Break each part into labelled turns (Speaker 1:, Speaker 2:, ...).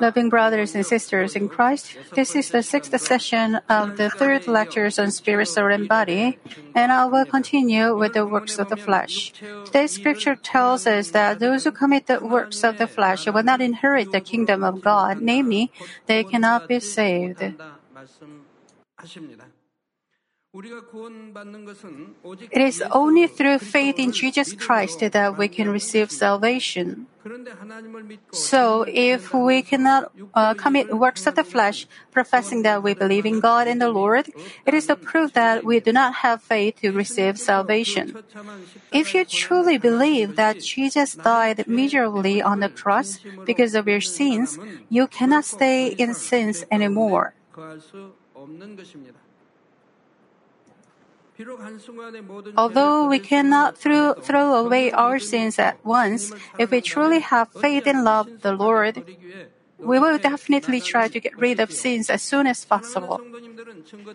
Speaker 1: Loving brothers and sisters in Christ, this is the sixth session of the third lectures on spirit, soul, and body, and I will continue with the works of the flesh. Today's scripture tells us that those who commit the works of the flesh will not inherit the kingdom of God, namely, they cannot be saved. It is only through faith in Jesus Christ that we can receive salvation. So, if we cannot uh, commit works of the flesh, professing that we believe in God and the Lord, it is the proof that we do not have faith to receive salvation. If you truly believe that Jesus died miserably on the cross because of your sins, you cannot stay in sins anymore. Although we cannot throw, throw away our sins at once, if we truly have faith and love the Lord, we will definitely try to get rid of sins as soon as possible.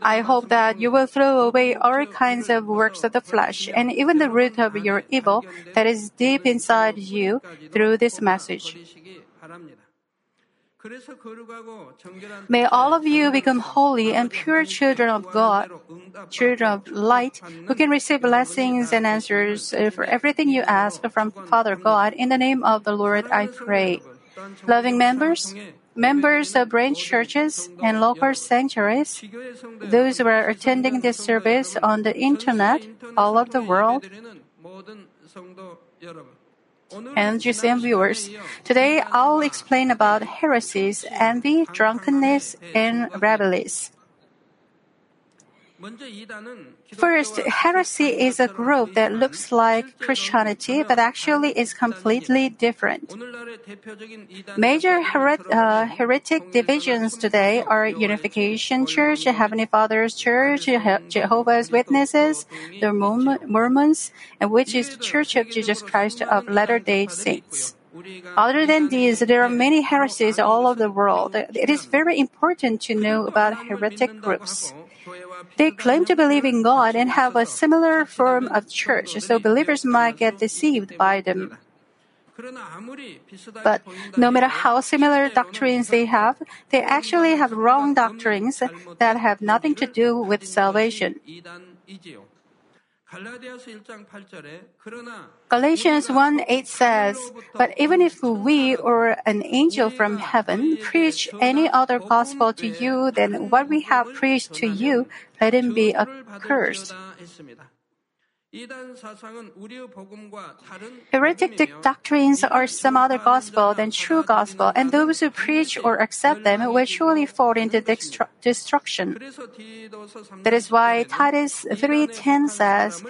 Speaker 1: I hope that you will throw away all kinds of works of the flesh and even the root of your evil that is deep inside you through this message. May all of you become holy and pure children of God, children of light, who can receive blessings and answers for everything you ask from Father God. In the name of the Lord, I pray. Loving members, members of branch churches and local sanctuaries, those who are attending this service on the internet all over the world, and GCN viewers. Today, I'll explain about heresies, envy, drunkenness, and revelries. First, heresy is a group that looks like Christianity but actually is completely different. Major heret- uh, heretic divisions today are Unification Church, Heavenly Father's Church, Jehovah's Witnesses, the Mormons, and which is the Church of Jesus Christ of Latter-day Saints. Other than these, there are many heresies all over the world. It is very important to know about heretic groups. They claim to believe in God and have a similar form of church, so believers might get deceived by them. But no matter how similar doctrines they have, they actually have wrong doctrines that have nothing to do with salvation. Galatians 1 8 says, But even if we or an angel from heaven preach any other gospel to you than what we have preached to you, let him be accursed. Heretic doctrines are some other gospel than true gospel, and those who preach or accept them will surely fall into destruction. That is why Titus 3:10 says,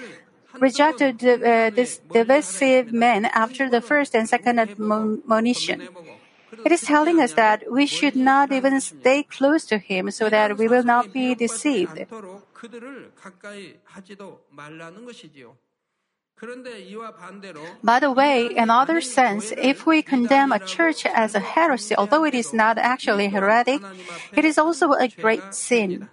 Speaker 1: "Reject uh, this divisive men after the first and second admonition." It is telling us that we should not even stay close to Him so that we will not be deceived. By the way, in other sense, if we condemn a church as a heresy, although it is not actually heretic, it is also a great sin.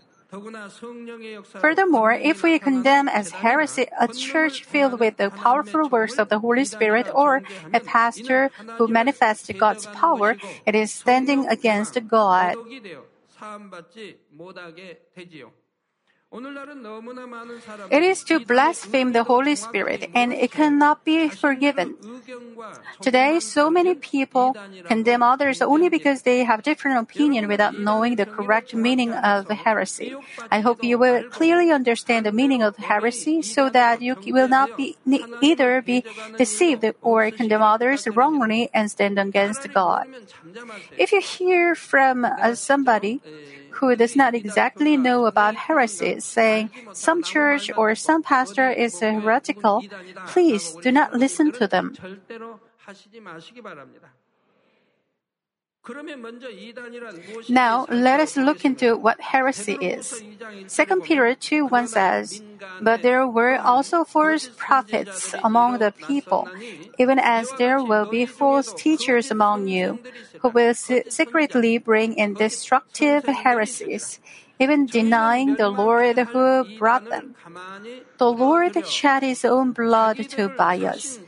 Speaker 1: Furthermore, if we condemn as heresy a church filled with the powerful works of the Holy Spirit or a pastor who manifests God's power, it is standing against God. It is to blaspheme the Holy Spirit, and it cannot be forgiven. Today, so many people condemn others only because they have different opinion without knowing the correct meaning of heresy. I hope you will clearly understand the meaning of heresy so that you will not be either be deceived or condemn others wrongly and stand against God. If you hear from uh, somebody who does not exactly know about heresies, saying some church or some pastor is heretical, please do not listen to them. Now, let us look into what heresy is. 2 Peter 2 1 says, But there were also false prophets among the people, even as there will be false teachers among you, who will secretly bring in destructive heresies, even denying the Lord who brought them. The Lord shed his own blood to buy us,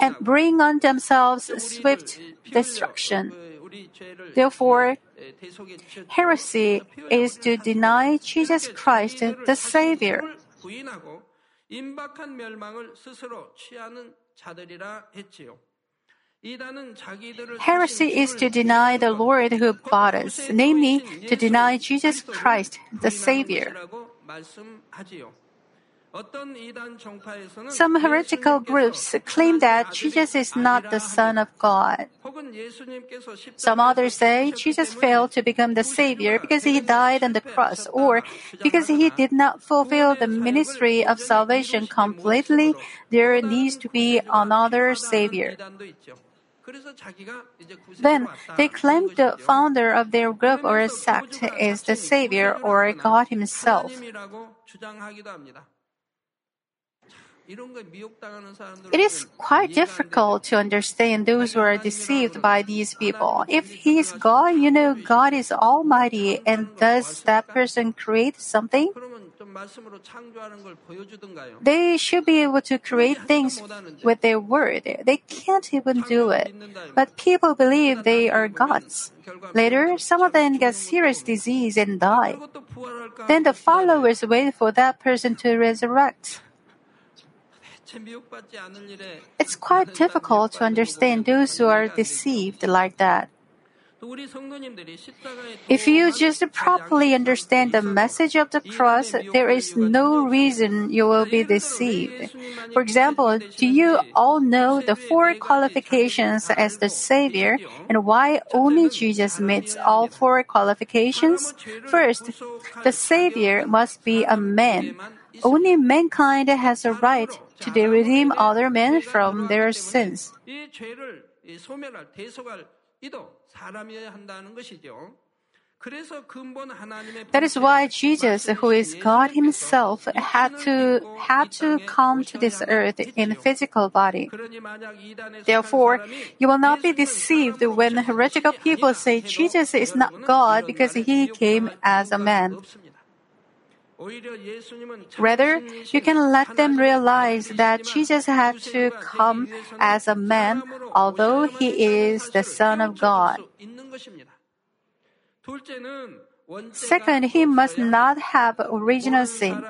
Speaker 1: and bring on themselves swift destruction. Therefore, heresy is to deny Jesus Christ, the Savior. Heresy is to deny the Lord who bought us, namely, to deny Jesus Christ, the Savior. Some heretical groups claim that Jesus is not the Son of God. Some others say Jesus failed to become the Savior because he died on the cross or because he did not fulfill the ministry of salvation completely, there needs to be another Savior. Then they claim the founder of their group or sect is the Savior or God Himself. It is quite difficult to understand those who are deceived by these people. If He is God, you know God is Almighty, and does that person create something? They should be able to create things with their word. They can't even do it. But people believe they are gods. Later, some of them get serious disease and die. Then the followers wait for that person to resurrect. It's quite difficult to understand those who are deceived like that. If you just properly understand the message of the cross, there is no reason you will be deceived. For example, do you all know the four qualifications as the Savior and why only Jesus meets all four qualifications? First, the Savior must be a man. Only mankind has a right to redeem other men from their sins. That is why Jesus, who is God Himself, had to had to come to this earth in a physical body. Therefore, you will not be deceived when heretical people say Jesus is not God because He came as a man. Rather, you can let them realize that Jesus had to come as a man, although he is the Son of God. Second, he must not have original sin.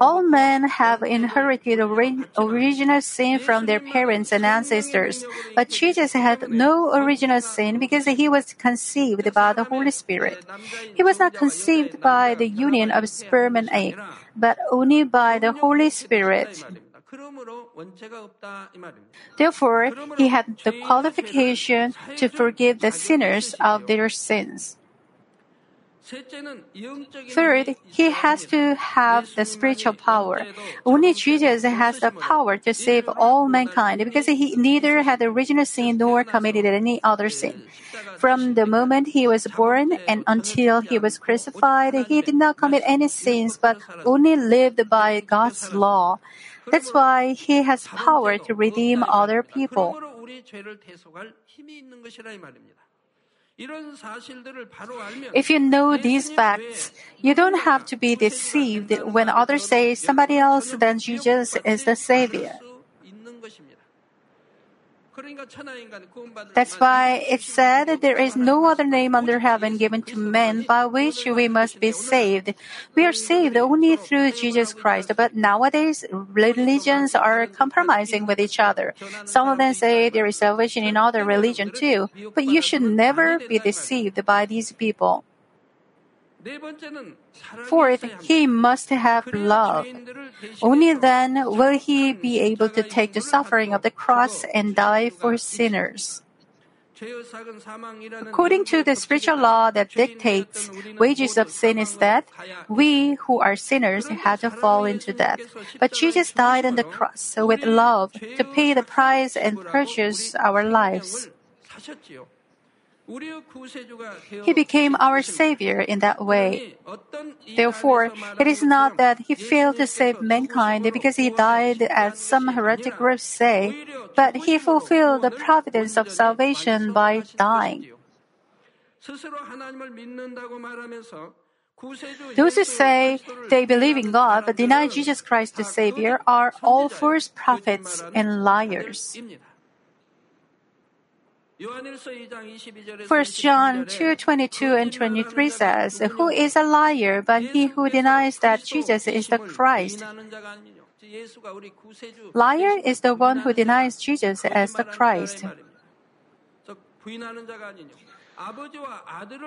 Speaker 1: All men have inherited original sin from their parents and ancestors, but Jesus had no original sin because he was conceived by the Holy Spirit. He was not conceived by the union of sperm and egg, but only by the Holy Spirit. Therefore, he had the qualification to forgive the sinners of their sins. Third, he has to have the spiritual power. Only Jesus has the power to save all mankind because he neither had original sin nor committed any other sin. From the moment he was born and until he was crucified, he did not commit any sins but only lived by God's law. That's why he has power to redeem other people. If you know these facts, you don't have to be deceived when others say somebody else than Jesus is the Savior. That's why it said that there is no other name under heaven given to men by which we must be saved. We are saved only through Jesus Christ, but nowadays religions are compromising with each other. Some of them say there is salvation in other religion too, but you should never be deceived by these people. Fourth, he must have love. Only then will he be able to take the suffering of the cross and die for sinners. According to the spiritual law that dictates wages of sin is death, we who are sinners had to fall into death. But Jesus died on the cross with love to pay the price and purchase our lives. He became our Savior in that way. Therefore, it is not that he failed to save mankind because he died, as some heretic groups say, but he fulfilled the providence of salvation by dying. Those who say they believe in God but deny Jesus Christ the Savior are all false prophets and liars. 1 John 2 22 and 23 says, Who is a liar but he who denies that Jesus is the Christ? Liar is the one who denies Jesus as the Christ.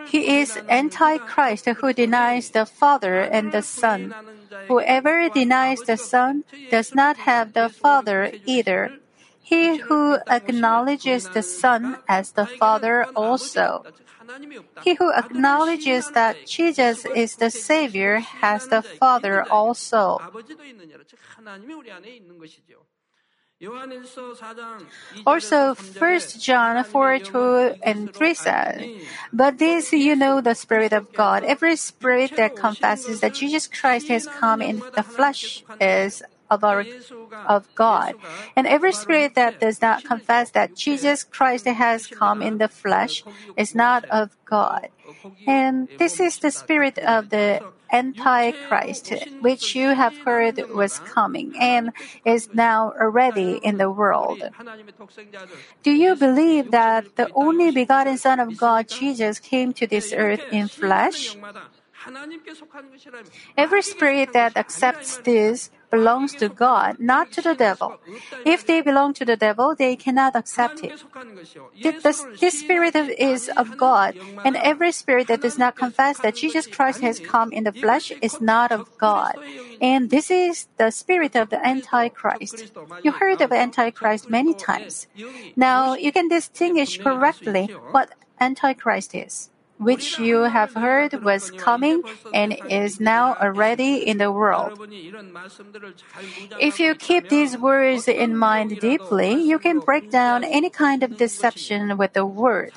Speaker 1: He is Antichrist who denies the Father and the Son. Whoever denies the Son does not have the Father either. He who acknowledges the Son as the Father also. He who acknowledges that Jesus is the Savior has the Father also. Also, 1 John 4 2 and 3 says, But this you know the Spirit of God. Every spirit that confesses that Jesus Christ has come in the flesh is of our of God. And every spirit that does not confess that Jesus Christ has come in the flesh is not of God. And this is the spirit of the Antichrist, which you have heard was coming and is now already in the world. Do you believe that the only begotten Son of God, Jesus, came to this earth in flesh? Every spirit that accepts this belongs to God, not to the devil. If they belong to the devil, they cannot accept it. This, this spirit is of God, and every spirit that does not confess that Jesus Christ has come in the flesh is not of God. And this is the spirit of the Antichrist. You heard of Antichrist many times. Now you can distinguish correctly what Antichrist is which you have heard was coming and is now already in the world. If you keep these words in mind deeply, you can break down any kind of deception with the word.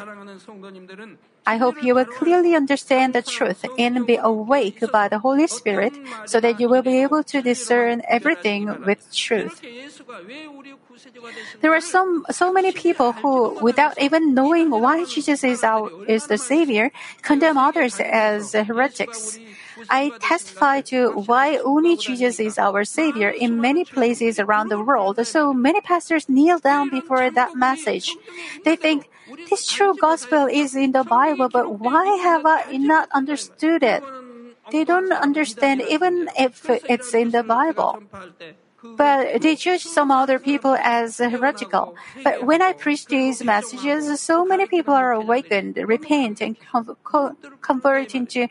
Speaker 1: I hope you will clearly understand the truth and be awake by the Holy Spirit so that you will be able to discern everything with truth. There are some so many people who, without even knowing why Jesus is our is the Savior, condemn others as heretics. I testify to why only Jesus is our Savior in many places around the world, so many pastors kneel down before that message. They think, this true gospel is in the Bible, but why have I not understood it? They don't understand even if it's in the Bible. But they judge some other people as heretical. But when I preach these messages, so many people are awakened, repent, and convert into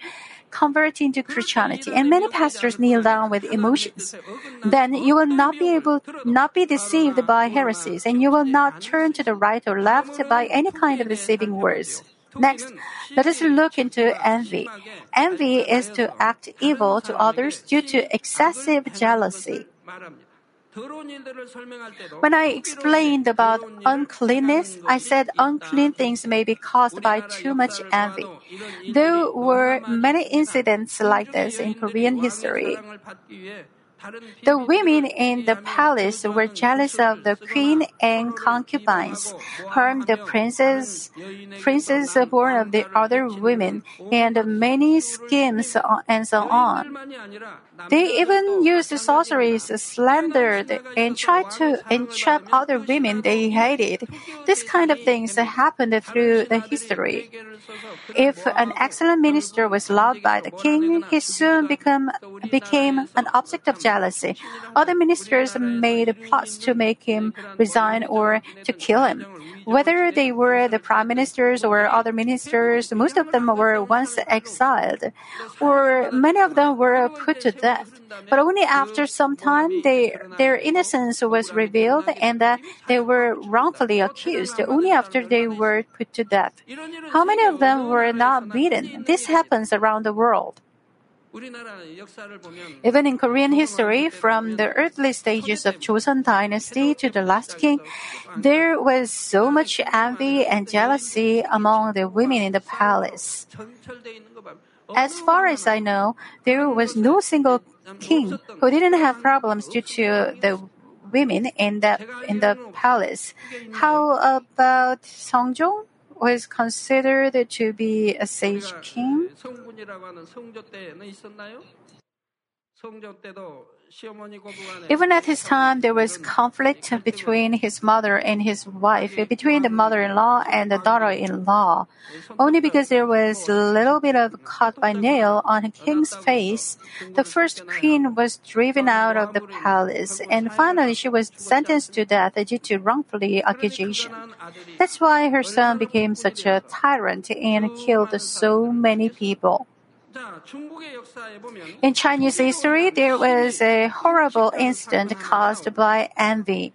Speaker 1: convert into Christianity, and many pastors kneel down with emotions. Then you will not be able not be deceived by heresies, and you will not turn to the right or left by any kind of deceiving words. Next, let us look into envy. Envy is to act evil to others due to excessive jealousy. When I explained about uncleanness, I said unclean things may be caused by too much envy. There were many incidents like this in Korean history. The women in the palace were jealous of the queen and concubines, harmed the princes, princes born of the other women, and many schemes and so on. They even used sorceries, slandered, and tried to entrap other women they hated. This kind of things happened through the history. If an excellent minister was loved by the king, he soon become, became an object of jealousy. Other ministers made plots to make him resign or to kill him. Whether they were the prime ministers or other ministers, most of them were once exiled, or many of them were put to death. But only after some time, they, their innocence was revealed and that they were wrongfully accused, only after they were put to death. How many of them were not beaten? This happens around the world. Even in Korean history, from the early stages of Joseon dynasty to the last king, there was so much envy and jealousy among the women in the palace. As far as I know, there was no single king who didn't have problems due to the women in the in the palace. How about Seongjong? Was considered to be a sage king. Even at his time, there was conflict between his mother and his wife, between the mother-in-law and the daughter-in-law. Only because there was a little bit of cut by nail on the king's face, the first queen was driven out of the palace, and finally she was sentenced to death due to wrongfully accusation. That's why her son became such a tyrant and killed so many people. In Chinese history, there was a horrible incident caused by envy.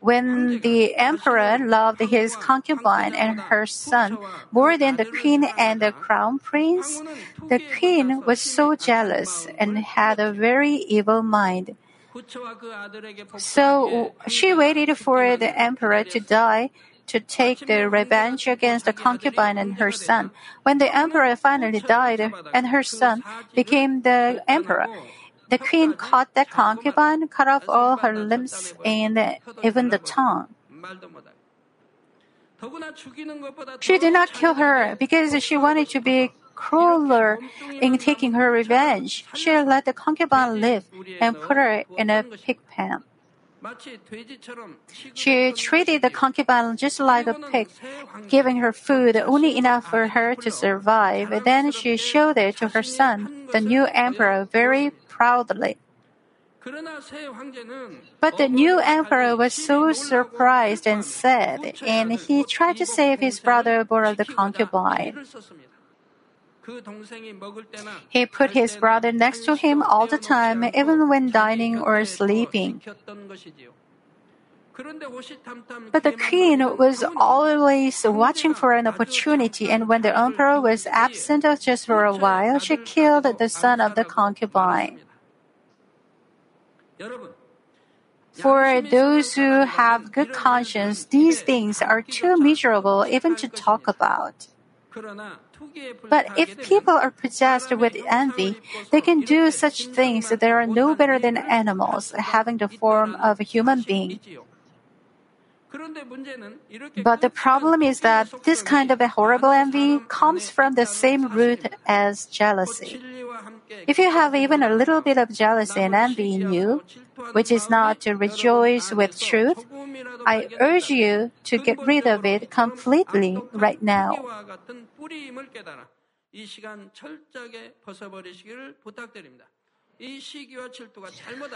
Speaker 1: When the emperor loved his concubine and her son more than the queen and the crown prince, the queen was so jealous and had a very evil mind. So she waited for the emperor to die to take the revenge against the concubine and her son. When the emperor finally died and her son became the emperor, the queen caught the concubine, cut off all her limbs and even the tongue. She did not kill her because she wanted to be crueler in taking her revenge. She let the concubine live and put her in a pig pen. She treated the concubine just like a pig, giving her food only enough for her to survive. Then she showed it to her son, the new emperor, very proudly. But the new emperor was so surprised and sad, and he tried to save his brother of the concubine. He put his brother next to him all the time, even when dining or sleeping. But the queen was always watching for an opportunity, and when the emperor was absent just for a while, she killed the son of the concubine. For those who have good conscience, these things are too miserable even to talk about. But if people are possessed with envy, they can do such things that they are no better than animals, having the form of a human being. But the problem is that this kind of a horrible envy comes from the same root as jealousy. If you have even a little bit of jealousy and envy in you, which is not to rejoice with truth, I urge you to get rid of it completely right now.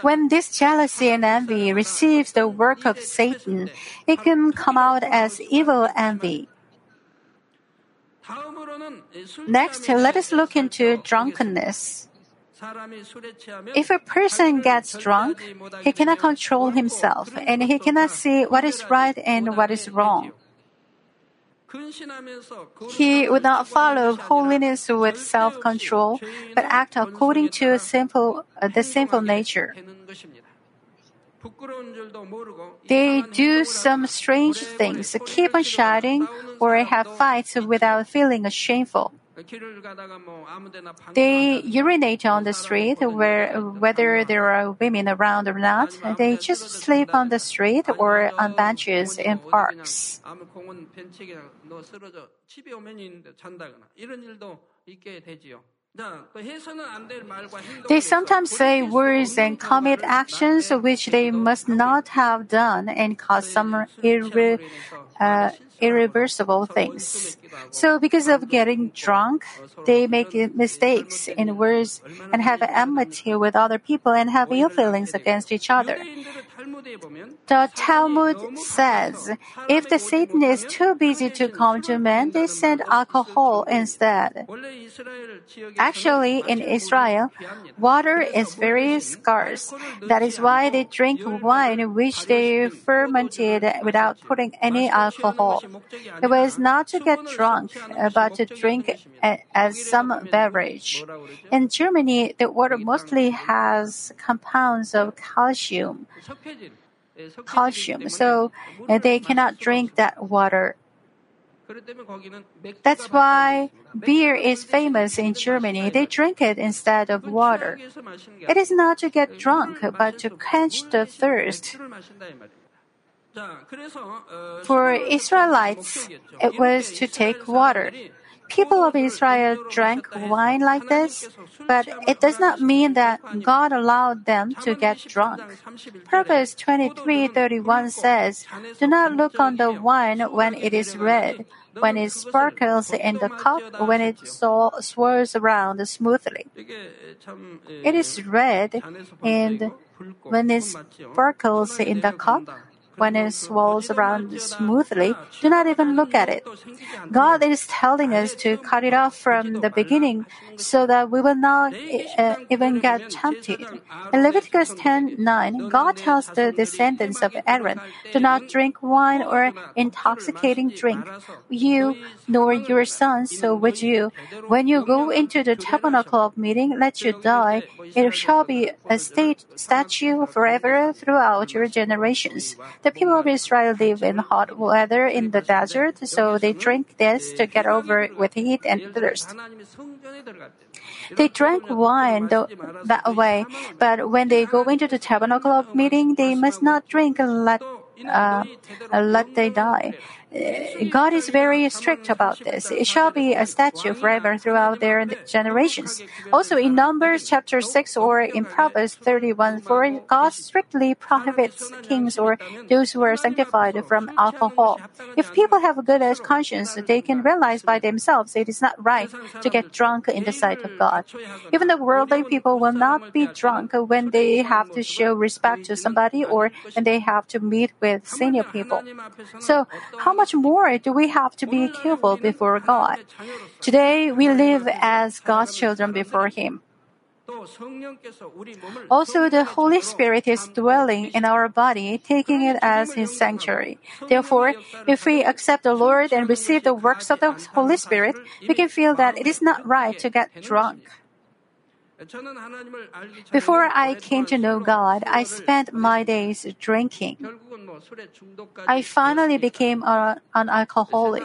Speaker 1: When this jealousy and envy receives the work of Satan, it can come out as evil envy. Next, let us look into drunkenness. If a person gets drunk, he cannot control himself and he cannot see what is right and what is wrong. He would not follow holiness with self-control, but act according to simple, uh, the simple nature. They do some strange things, keep on shouting, or have fights without feeling shameful. They urinate on the street where, whether there are women around or not. They just sleep on the street or on benches in parks. They sometimes say words and commit actions which they must not have done and cause some irre, uh, irreversible things. So, because of getting drunk, they make mistakes in words and have enmity with other people and have ill feelings against each other. The Talmud says if the Satan is too busy to come to men, they send alcohol instead. Actually, in Israel, water is very scarce. That is why they drink wine which they fermented without putting any alcohol. It was not to get drunk, uh, but to drink as some beverage. In Germany, the water mostly has compounds of calcium. Calcium, so they cannot drink that water. That's why beer is famous in Germany. They drink it instead of water. It is not to get drunk, but to quench the thirst. For Israelites, it was to take water. People of Israel drank wine like this, but it does not mean that God allowed them to get drunk. Proverbs 23:31 says, "Do not look on the wine when it is red, when it sparkles in the cup, when it swirls around smoothly. It is red, and when it sparkles in the cup, when it swirls around smoothly, do not even look at it. God is telling us to cut it off from the beginning so that we will not uh, even get tempted. In Leviticus 10:9, God tells the descendants of Aaron, "Do not drink wine or intoxicating drink, you nor your sons so with you. When you go into the tabernacle of meeting, let you die. It shall be a state statue forever throughout your generations." The people of Israel live in hot weather in the desert, so they drink this to get over with heat and thirst. They drank wine that way, but when they go into the tabernacle of meeting, they must not drink let uh, let they die. God is very strict about this. It shall be a statue forever throughout their generations. Also in Numbers chapter 6 or in Proverbs 31, for God strictly prohibits kings or those who are sanctified from alcohol. If people have a good conscience, they can realize by themselves it is not right to get drunk in the sight of God. Even the worldly people will not be drunk when they have to show respect to somebody or when they have to meet with senior people. So, how much more do we have to be careful before God? Today, we live as God's children before Him. Also, the Holy Spirit is dwelling in our body, taking it as His sanctuary. Therefore, if we accept the Lord and receive the works of the Holy Spirit, we can feel that it is not right to get drunk. Before I came to know God, I spent my days drinking. I finally became a, an alcoholic.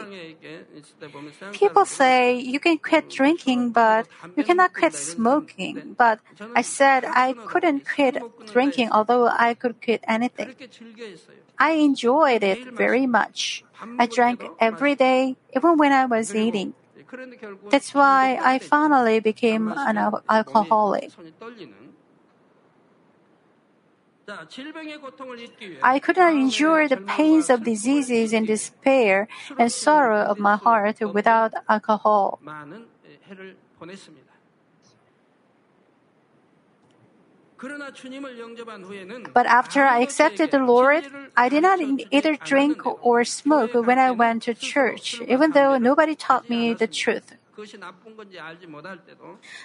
Speaker 1: People say you can quit drinking, but you cannot quit smoking. But I said I couldn't quit drinking, although I could quit anything. I enjoyed it very much. I drank every day, even when I was eating. That's why I finally became an alcoholic. I could not endure the pains of diseases and despair and sorrow of my heart without alcohol. But after I accepted the Lord, I did not either drink or smoke when I went to church, even though nobody taught me the truth.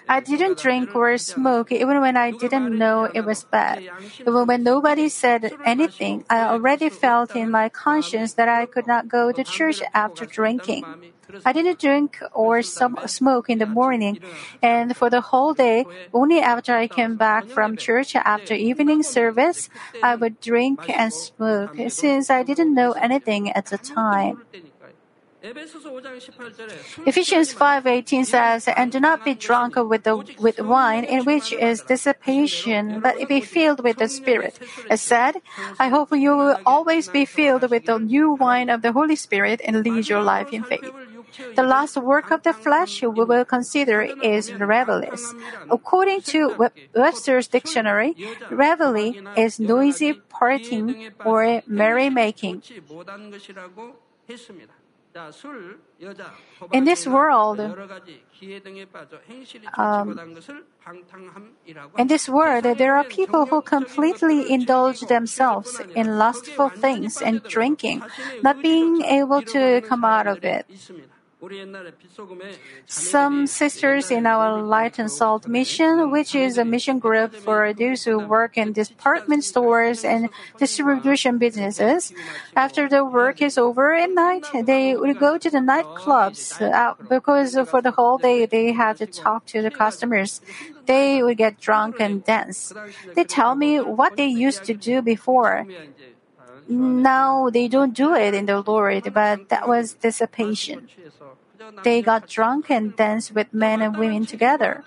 Speaker 1: I didn't drink or smoke even when I didn't know it was bad. Even when nobody said anything, I already felt in my conscience that I could not go to church after drinking. I didn't drink or smoke in the morning, and for the whole day, only after I came back from church after evening service, I would drink and smoke, since I didn't know anything at the time. Ephesians 5:18 says, "And do not be drunk with the with wine, in which is dissipation, but be filled with the Spirit." As said, I hope you will always be filled with the new wine of the Holy Spirit and lead your life in faith. The last work of the flesh we will consider is revelry. According to Webster's dictionary, revelry is noisy partying or merrymaking. In this world, um, in this world, there are people who completely indulge themselves in lustful things and drinking, not being able to come out of it. Some sisters in our Light and Salt mission, which is a mission group for those who work in department stores and distribution businesses, after the work is over at night, they would go to the nightclubs because for the whole day they had to talk to the customers. They would get drunk and dance. They tell me what they used to do before. Now they don't do it in the Lord, but that was dissipation. They got drunk and danced with men and women together.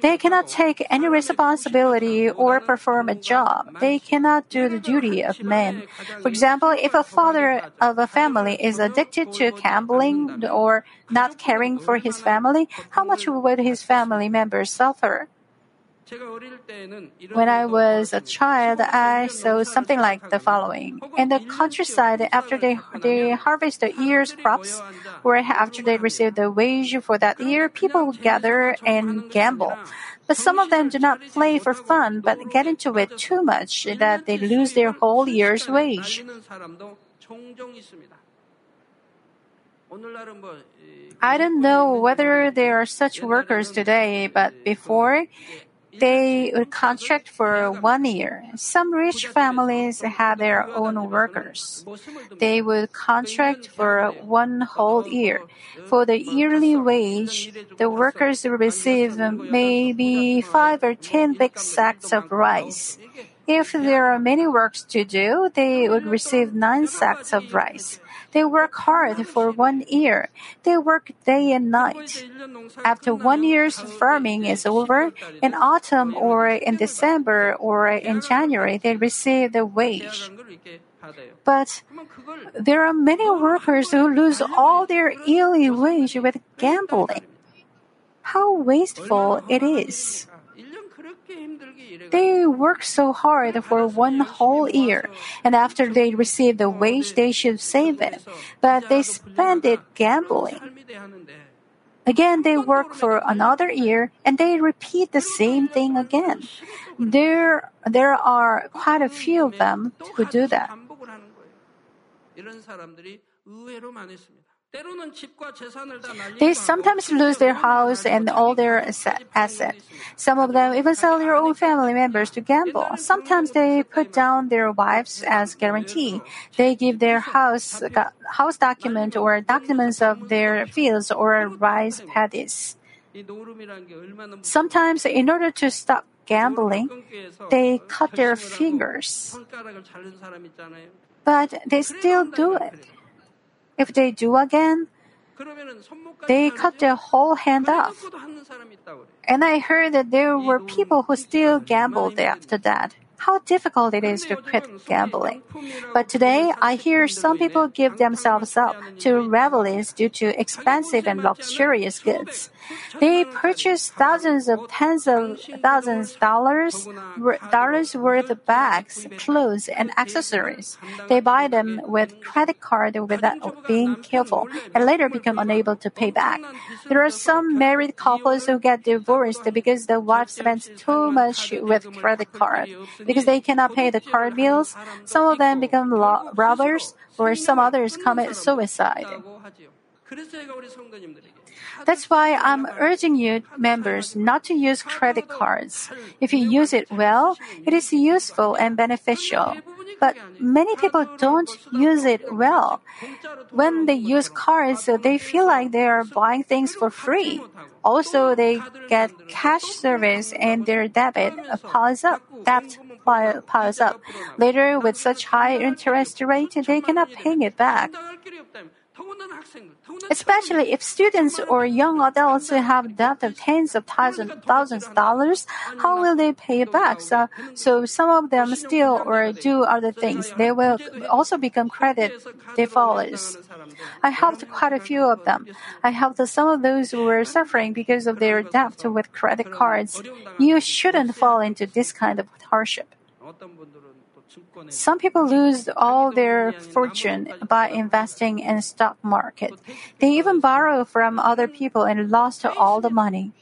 Speaker 1: They cannot take any responsibility or perform a job. They cannot do the duty of men. For example, if a father of a family is addicted to gambling or not caring for his family, how much would his family members suffer? When I was a child, I saw something like the following. In the countryside, after they, they harvest the year's crops, or after they receive the wage for that year, people gather and gamble. But some of them do not play for fun, but get into it too much that they lose their whole year's wage. I don't know whether there are such workers today, but before, they would contract for one year. Some rich families had their own workers. They would contract for one whole year. For the yearly wage, the workers receive maybe five or ten big sacks of rice. If there are many works to do, they would receive nine sacks of rice. They work hard for one year. They work day and night. After one year's farming is over, in autumn or in December or in January, they receive the wage. But there are many workers who lose all their yearly wage with gambling. How wasteful it is. They work so hard for one whole year, and after they receive the wage, they should save it. But they spend it gambling. Again, they work for another year and they repeat the same thing again. There, there are quite a few of them who do that. They sometimes lose their house and all their assets. Some of them even sell their own family members to gamble. Sometimes they put down their wives as guarantee. They give their house house document or documents of their fields or rice paddies. Sometimes, in order to stop gambling, they cut their fingers. But they still do it. If they do again, they cut their whole hand off. And I heard that there were people who still gambled after that how difficult it is to quit gambling. But today, I hear some people give themselves up to revelries due to expensive and luxurious goods. They purchase thousands of tens of thousands dollars dollars worth of bags, clothes, and accessories. They buy them with credit card without being careful, and later become unable to pay back. There are some married couples who get divorced because the wife spends too much with credit card because they cannot pay the card bills, some of them become robbers or some others commit suicide. That's why I'm urging you members not to use credit cards. If you use it well, it is useful and beneficial. But many people don't use it well. When they use cards, they feel like they are buying things for free. Also, they get cash service and their debit piles up. Debt piles up. Later, with such high interest rate, they cannot pay it back. Especially if students or young adults have debt of tens of thousands, thousands of dollars, how will they pay it back? So, so some of them steal or do other things. They will also become credit defaulters. I helped quite a few of them. I helped some of those who were suffering because of their debt with credit cards. You shouldn't fall into this kind of hardship. Some people lose all their fortune by investing in stock market. They even borrow from other people and lost all the money.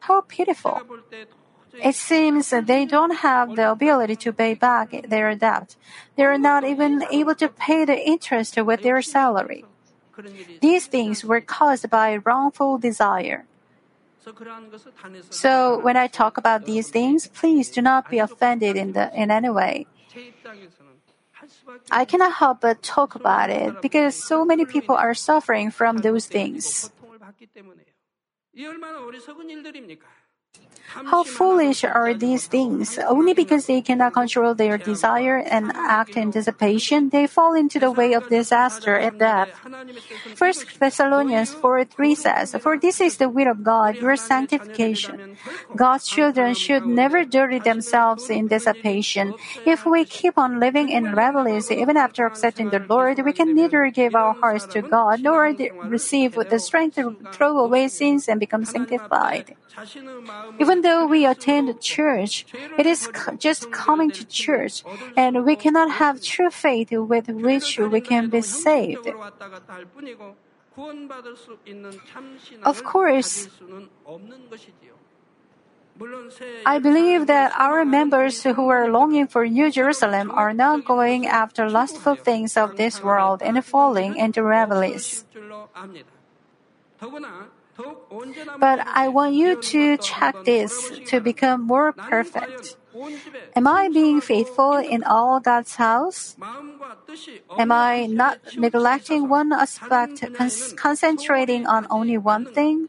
Speaker 1: How pitiful. It seems they don't have the ability to pay back their debt. They are not even able to pay the interest with their salary. These things were caused by wrongful desire. So when I talk about these things, please do not be offended in, the, in any way. I cannot help but talk about it because so many people are suffering from those things. How foolish are these things? Only because they cannot control their desire and act in dissipation, they fall into the way of disaster and death. 1 Thessalonians 4 3 says, For this is the will of God, your sanctification. God's children should never dirty themselves in dissipation. If we keep on living in revelries even after accepting the Lord, we can neither give our hearts to God nor receive the strength to throw away sins and become sanctified. Even though we attend church, it is just coming to church, and we cannot have true faith with which we can be saved. Of course, I believe that our members who are longing for New Jerusalem are not going after lustful things of this world and falling into revelries. But I want you to check this to become more perfect. Am I being faithful in all God's house? Am I not neglecting one aspect, con- concentrating on only one thing?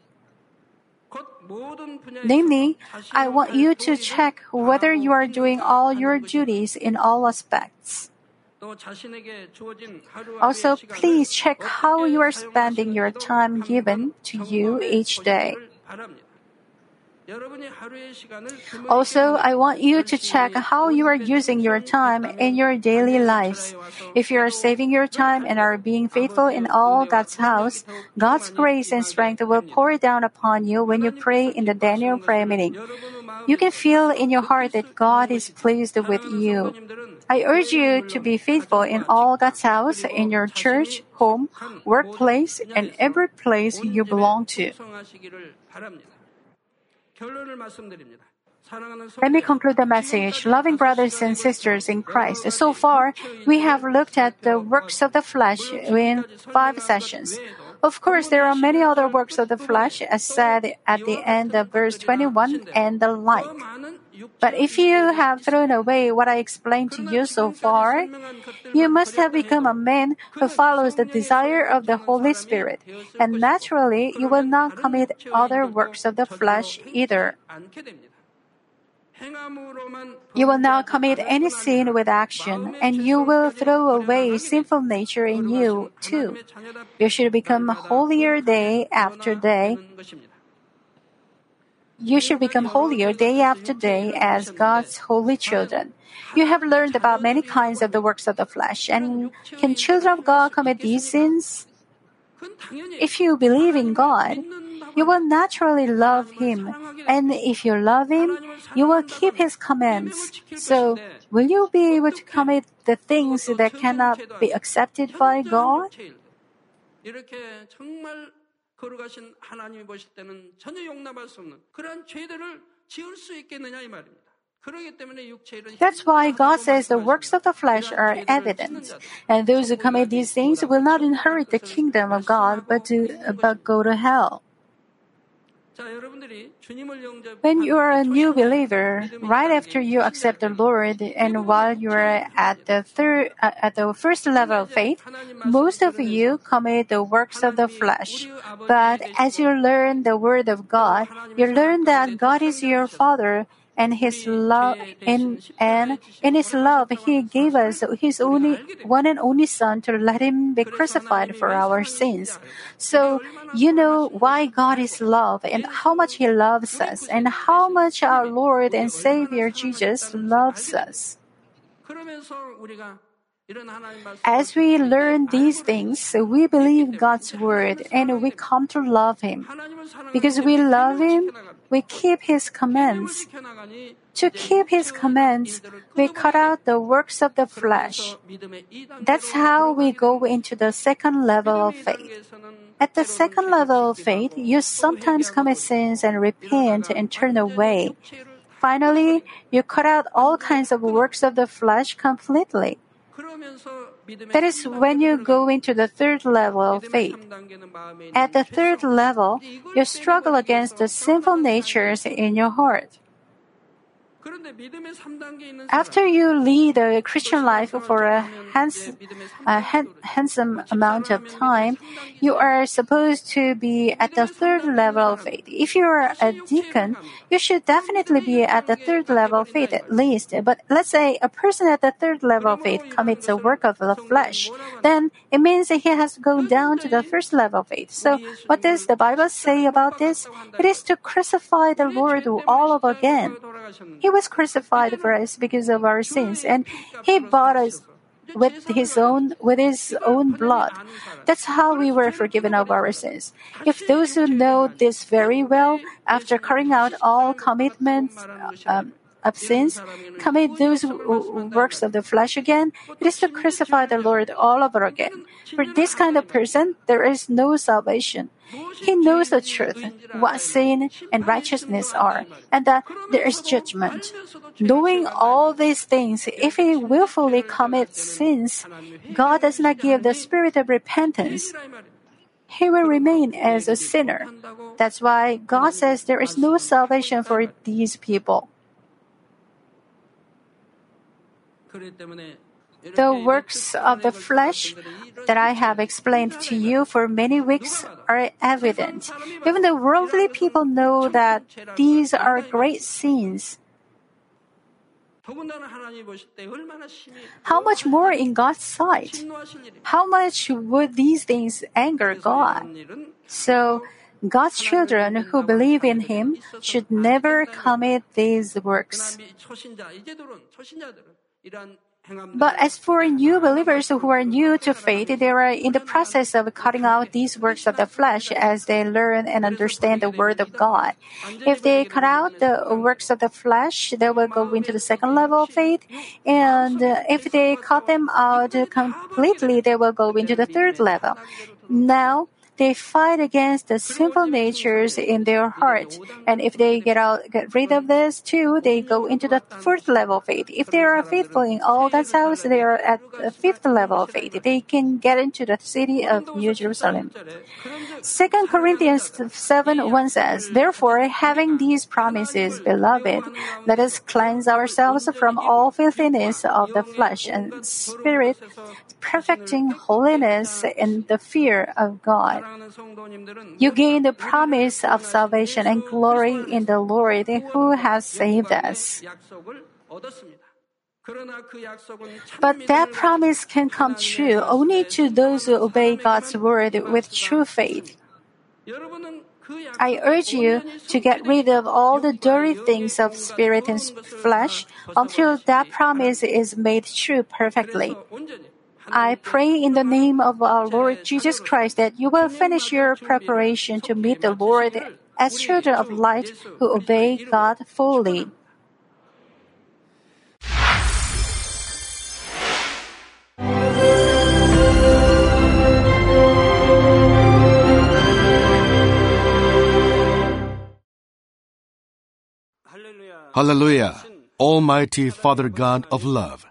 Speaker 1: Namely, I want you to check whether you are doing all your duties in all aspects. Also, please check how you are spending your time given to you each day. Also, I want you to check how you are using your time in your daily lives. If you are saving your time and are being faithful in all God's house, God's grace and strength will pour down upon you when you pray in the Daniel prayer meeting. You can feel in your heart that God is pleased with you. I urge you to be faithful in all God's house, in your church, home, workplace, and every place you belong to. Let me conclude the message. Loving brothers and sisters in Christ. So far, we have looked at the works of the flesh in five sessions. Of course, there are many other works of the flesh, as said at the end of verse 21, and the like. But if you have thrown away what I explained to you so far, you must have become a man who follows the desire of the Holy Spirit, and naturally you will not commit other works of the flesh either. You will not commit any sin with action, and you will throw away sinful nature in you too. You should become holier day after day you should become holier day after day as God's holy children. You have learned about many kinds of the works of the flesh, and can children of God commit these sins? If you believe in God, you will naturally love Him, and if you love Him, you will keep His commands. So, will you be able to commit the things that cannot be accepted by God? 거룩하신 하나님이 보실 때는 전혀 용납할 수 없는 그러한 죄들을 지을 수 있겠느냐 이 말입니다. That's why God says the works of the flesh are evident, and those who commit these things will not inherit the kingdom of God, but to but go to hell. When you are a new believer, right after you accept the Lord, and while you are at the third, uh, at the first level of faith, most of you commit the works of the flesh. But as you learn the Word of God, you learn that God is your Father and his love in and in his love he gave us his only one and only son to let him be crucified for our sins. So you know why god is love and how much he loves us and how much our lord and savior jesus loves us. As we learn these things, we believe God's word and we come to love Him. Because we love Him, we keep His commands. To keep His commands, we cut out the works of the flesh. That's how we go into the second level of faith. At the second level of faith, you sometimes commit sins and repent and turn away. Finally, you cut out all kinds of works of the flesh completely. That is when you go into the third level of faith. At the third level, you struggle against the sinful natures in your heart. After you lead a Christian life for a, hands, a handsome amount of time, you are supposed to be at the third level of faith. If you are a deacon, you should definitely be at the third level of faith at least. But let's say a person at the third level of faith commits a work of the flesh, then it means that he has to go down to the first level of faith. So, what does the Bible say about this? It is to crucify the Lord all over again. He was crucified for us because of our sins, and He bought us with his own with his own blood. That's how we were forgiven of our sins. If those who know this very well, after carrying out all commitments um, of sins, commit those works of the flesh again, it is to crucify the Lord all over again. For this kind of person, there is no salvation. He knows the truth, what sin and righteousness are, and that there is judgment. Knowing all these things, if he willfully commits sins, God does not give the spirit of repentance. He will remain as a sinner. That's why God says there is no salvation for these people. The works of the flesh that I have explained to you for many weeks are evident. Even the worldly people know that these are great sins. How much more in God's sight? How much would these things anger God? So, God's children who believe in Him should never commit these works. But as for new believers who are new to faith, they are in the process of cutting out these works of the flesh as they learn and understand the Word of God. If they cut out the works of the flesh, they will go into the second level of faith. And if they cut them out completely, they will go into the third level. Now, they fight against the sinful natures in their heart. And if they get out, get rid of this too, they go into the fourth level of faith. If they are faithful in all God's house, they are at the fifth level of faith. They can get into the city of New Jerusalem. Second Corinthians 7 1 says, Therefore, having these promises, beloved, let us cleanse ourselves from all filthiness of the flesh and spirit, perfecting holiness in the fear of God. You gain the promise of salvation and glory in the Lord who has saved us. But that promise can come true only to those who obey God's word with true faith. I urge you to get rid of all the dirty things of spirit and flesh until that promise is made true perfectly. I pray in the name of our Lord Jesus Christ that you will finish your preparation to meet the Lord as children of light who obey God fully.
Speaker 2: Hallelujah! Almighty Father God of love.